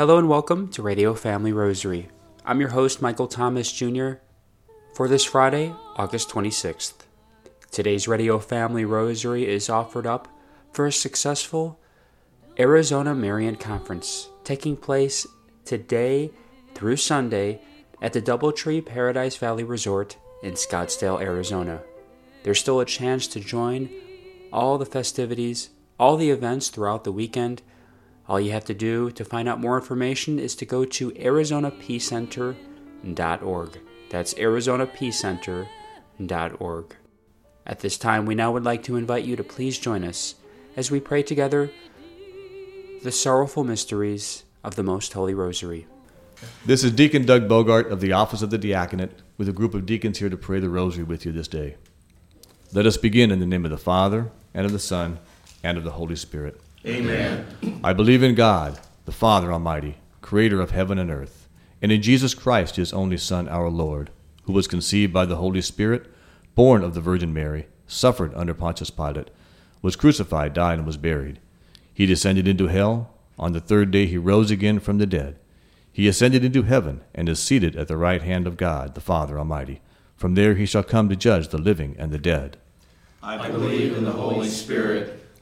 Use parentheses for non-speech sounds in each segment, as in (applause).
Hello and welcome to Radio Family Rosary. I'm your host, Michael Thomas Jr., for this Friday, August 26th. Today's Radio Family Rosary is offered up for a successful Arizona Marian Conference taking place today through Sunday at the Doubletree Paradise Valley Resort in Scottsdale, Arizona. There's still a chance to join all the festivities, all the events throughout the weekend. All you have to do to find out more information is to go to arizonapeacecenter.org. That's arizonapeacecenter.org. At this time, we now would like to invite you to please join us as we pray together the sorrowful mysteries of the Most Holy Rosary. This is Deacon Doug Bogart of the Office of the Diaconate with a group of deacons here to pray the Rosary with you this day. Let us begin in the name of the Father, and of the Son, and of the Holy Spirit. Amen. I believe in God, the Father Almighty, creator of heaven and earth, and in Jesus Christ, his only Son, our Lord, who was conceived by the Holy Spirit, born of the Virgin Mary, suffered under Pontius Pilate, was crucified, died, and was buried. He descended into hell. On the third day he rose again from the dead. He ascended into heaven, and is seated at the right hand of God, the Father Almighty. From there he shall come to judge the living and the dead. I believe in the Holy Spirit,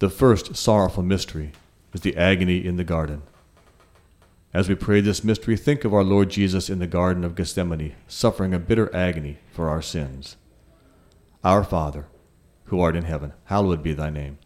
The first sorrowful mystery is the agony in the garden. As we pray this mystery, think of our Lord Jesus in the Garden of Gethsemane, suffering a bitter agony for our sins. Our Father, who art in heaven, hallowed be thy name.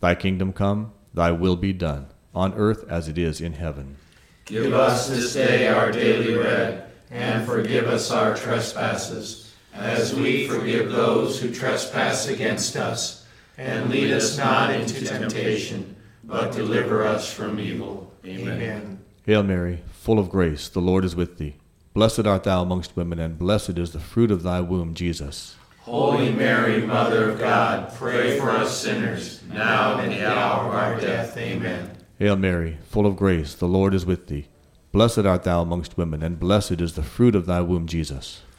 Thy kingdom come, thy will be done, on earth as it is in heaven. Give us this day our daily bread, and forgive us our trespasses, as we forgive those who trespass against us. And lead us not into temptation, but deliver us from evil. Amen. Hail Mary, full of grace, the Lord is with thee. Blessed art thou amongst women, and blessed is the fruit of thy womb, Jesus. Holy Mary, Mother of God, pray for us sinners, now and at the hour of our death. Amen. Hail Mary, full of grace, the Lord is with thee. Blessed art thou amongst women, and blessed is the fruit of thy womb, Jesus.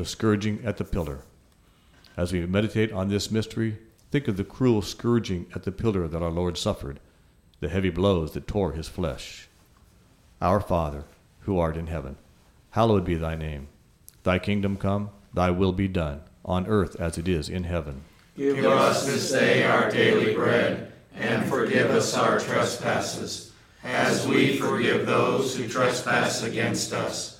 the scourging at the pillar. As we meditate on this mystery, think of the cruel scourging at the pillar that our Lord suffered, the heavy blows that tore his flesh. Our Father, who art in heaven, hallowed be thy name. Thy kingdom come, thy will be done, on earth as it is in heaven. Give us this day our daily bread, and forgive us our trespasses, as we forgive those who trespass against us.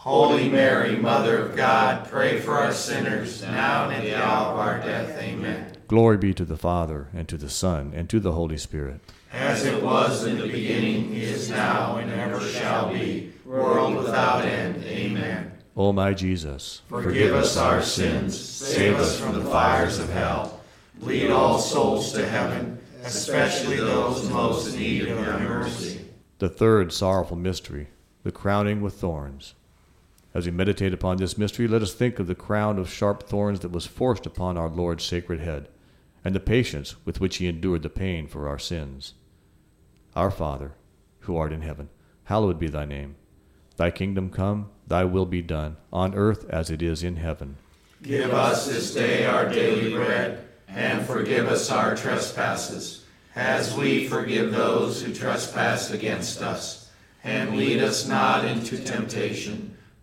Holy Mary, Mother of God, pray for us sinners, now and at the hour of our death. Amen. Glory be to the Father, and to the Son, and to the Holy Spirit. As it was in the beginning, is now, and ever shall be, world without end. Amen. O my Jesus, Forgive us our sins, save us from the fires of hell. Lead all souls to heaven, especially those most in need of your mercy. the third sorrowful mystery, the crowning with thorns. As we meditate upon this mystery, let us think of the crown of sharp thorns that was forced upon our Lord's sacred head, and the patience with which he endured the pain for our sins. Our Father, who art in heaven, hallowed be thy name. Thy kingdom come, thy will be done, on earth as it is in heaven. Give us this day our daily bread, and forgive us our trespasses, as we forgive those who trespass against us. And lead us not into temptation,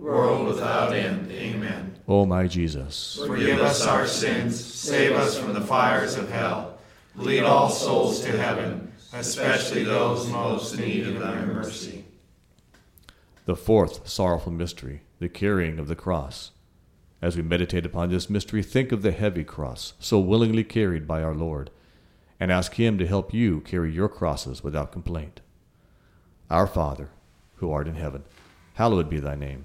world without end. Amen. O my Jesus, Forgive us our sins, save us from the fires of hell. Lead all souls to heaven, especially those most in need of thy mercy. the fourth sorrowful mystery, the carrying of the cross. As we meditate upon this mystery, think of the heavy cross so willingly carried by our Lord, and ask Him to help you carry your crosses without complaint. Our Father, who art in heaven, hallowed be thy name.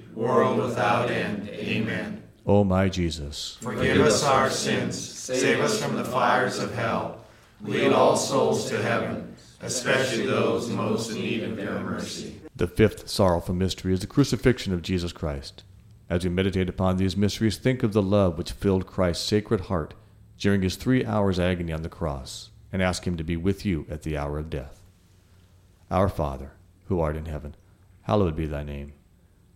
world without end. Amen. O my Jesus, Forgive us our sins, save us from the fires of hell. Lead all souls to heaven, especially those most in need of your mercy. the fifth sorrowful mystery is the crucifixion of Jesus Christ. As we meditate upon these mysteries, think of the love which filled Christ's sacred heart during his three hours' agony on the cross, and ask him to be with you at the hour of death. Our Father, who art in heaven, hallowed be thy name.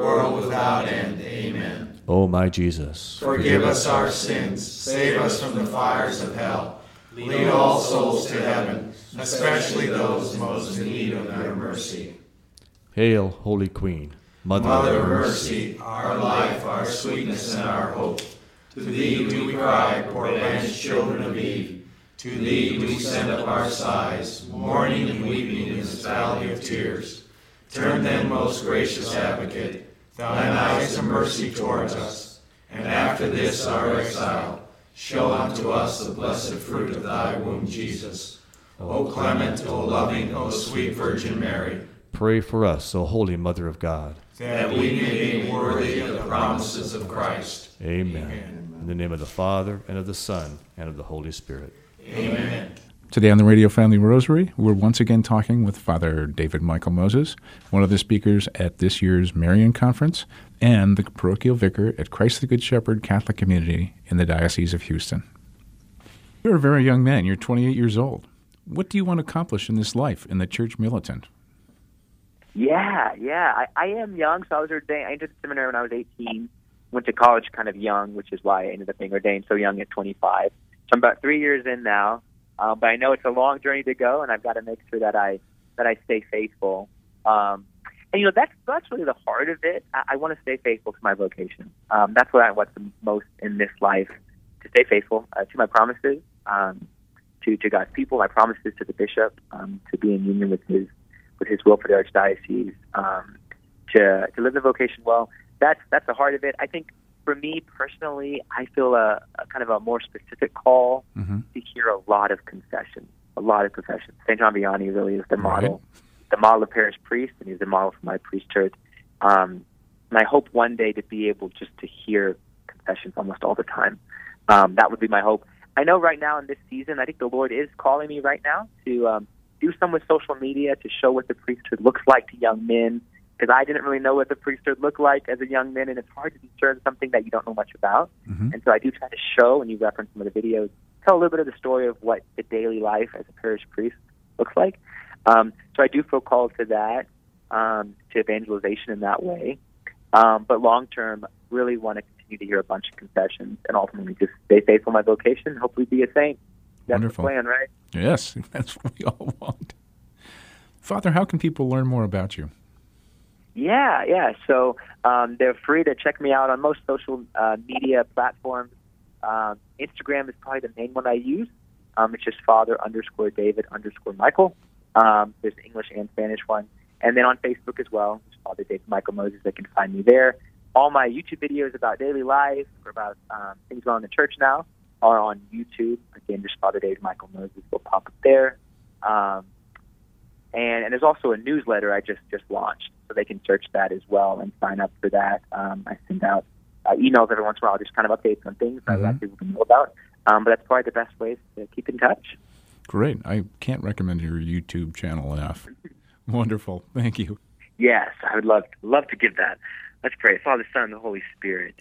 world without end. Amen. O my Jesus, Forgive us our sins, save us from the fires of hell. Lead all souls to heaven, especially those most in need of your mercy. Hail, Holy Queen, Mother, Mother of mercy, our life, our sweetness, and our hope. To thee do we cry, poor banished children of Eve. To thee we send up our sighs, mourning and weeping in this valley of tears. Turn then, most gracious advocate, thine eyes of mercy towards us, and after this our exile, show unto us the blessed fruit of thy womb, Jesus. O clement, O loving, O sweet Virgin Mary, Pray for us, O Holy Mother of God. that we may be worthy of the promises of Christ. Amen. In the name of the Father, and of the Son, and of the Holy Spirit. Amen. Today on the Radio Family Rosary, we're once again talking with Father David Michael Moses, one of the speakers at this year's Marian Conference, and the parochial vicar at Christ the Good Shepherd Catholic Community in the Diocese of Houston. You're a very young man. You're 28 years old. What do you want to accomplish in this life in the church militant? Yeah, yeah. I, I am young, so I was ordained. I entered the seminary when I was 18. Went to college kind of young, which is why I ended up being ordained so young at 25. So I'm about three years in now, uh, but I know it's a long journey to go, and I've got to make sure that I that I stay faithful. Um, and you know that's that's really the heart of it. I, I want to stay faithful to my vocation. Um, that's what I want the most in this life: to stay faithful uh, to my promises, um, to to God's people, my promises to the bishop, um, to be in union with His with His will for the archdiocese, um, to to live the vocation well. That's that's the heart of it. I think for me personally, I feel a, a kind of a more specific call Mm-hmm. to hear a lot of confessions, a lot of confessions. Saint John Vianney really is the Right. model, the model of parish priest, and he's the model for my priesthood. Um, and I hope one day to be able just to hear confessions almost all the time. Um, that would be my hope. I know right now in this season, I think the Lord is calling me right now to um, do some with social media to show what the priesthood looks like to young men. Because I didn't really know what the priesthood looked like as a young man, and it's hard to discern something that you don't know much about. Mm-hmm. And so I do try to show, and you reference some of the videos, tell a little bit of the story of what the daily life as a parish priest looks like. Um, so I do feel called to that, um, to evangelization in that way. Um, but long term, really want to continue to hear a bunch of confessions and ultimately just stay faithful to my vocation. Hopefully, be a saint. That's Wonderful. the plan, right? Yes, (laughs) that's what we all want. Father, how can people learn more about you? Yeah, yeah. So um, they're free to check me out on most social uh, media platforms. Um, Instagram is probably the main one I use. Um, it's just Father underscore David underscore Michael. Um, there's an English and Spanish one, and then on Facebook as well. Father David Michael Moses. They can find me there. All my YouTube videos about daily life or about um, things going on in the church now are on YouTube. Again, just Father David Michael Moses will pop up there. Um, and, and there's also a newsletter I just just launched, so they can search that as well and sign up for that. Um, I send out uh, emails every once in a while, just kind of updates on things that Mhm. like people to know about. Um, but that's probably the best way to keep in touch. Great. I can't recommend your YouTube channel enough. (laughs) Wonderful. Thank you. Yes, I would love love to give that. Let's pray. Father, Son, and the Holy Spirit.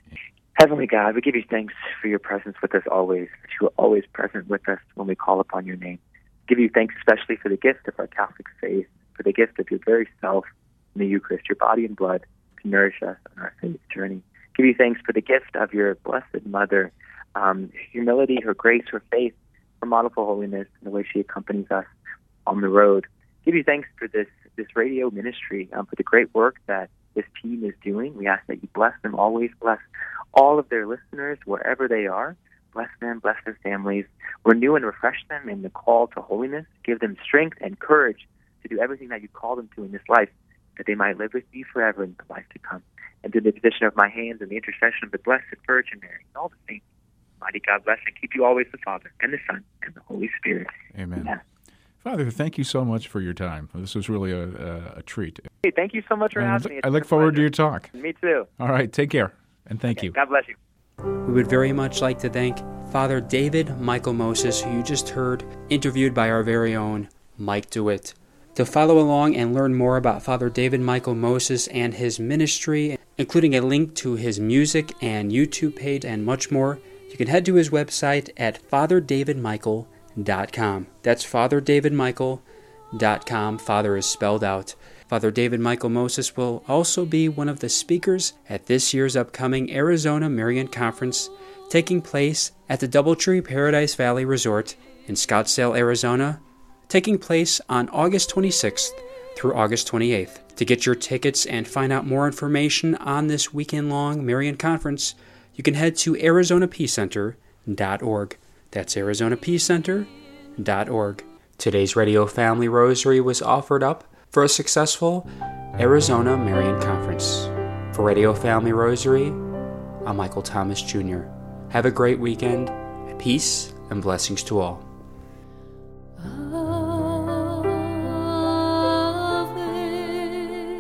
Heavenly God, we give you thanks for your presence with us always, that you are always present with us when we call upon your name. Give you thanks especially for the gift of our Catholic faith, for the gift of your very self in the Eucharist, your body and blood to nourish us on our faith journey. Give you thanks for the gift of your Blessed Mother, um, humility, her grace, her faith, her model for holiness, and the way she accompanies us on the road. Give you thanks for this this radio ministry, um, for the great work that this team is doing. We ask that you bless them always, bless all of their listeners wherever they are. Bless them, bless their families, renew and refresh them in the call to holiness. Give them strength and courage to do everything that you call them to in this life, that they might live with me forever in the life to come. And through the position of my hands and the intercession of the Blessed Virgin Mary and all the saints, mighty God bless and keep you always the Father and the Son and the Holy Spirit. Amen. Yeah. Father, thank you so much for your time. This was really a, a, a treat. Hey, thank you so much for And having me. It's I look a forward to your talk. Me too. All right. Take care. And thank you. God bless you. We would very much like to thank Father David Michael Moses, who you just heard interviewed by our very own Mike DeWitt. To follow along and learn more about Father David Michael Moses and his ministry, including a link to his music and YouTube page and much more, you can head to his website at fatherdavidmichael.com. That's fatherdavidmichael.com. Father is spelled out. Father David Michael Moses will also be one of the speakers at this year's upcoming Arizona Marian Conference taking place at the Doubletree Paradise Valley Resort in Scottsdale, Arizona, taking place on August 26th through August 28th. To get your tickets and find out more information on this weekend long Marian Conference, you can head to arizonapeacecenter.org. That's arizonapeacecenter.org. Today's Radio Family Rosary was offered up for a successful Arizona Marian Conference. For Radio Family Rosary, I'm Michael Thomas Jr. Have a great weekend. Peace and blessings to all.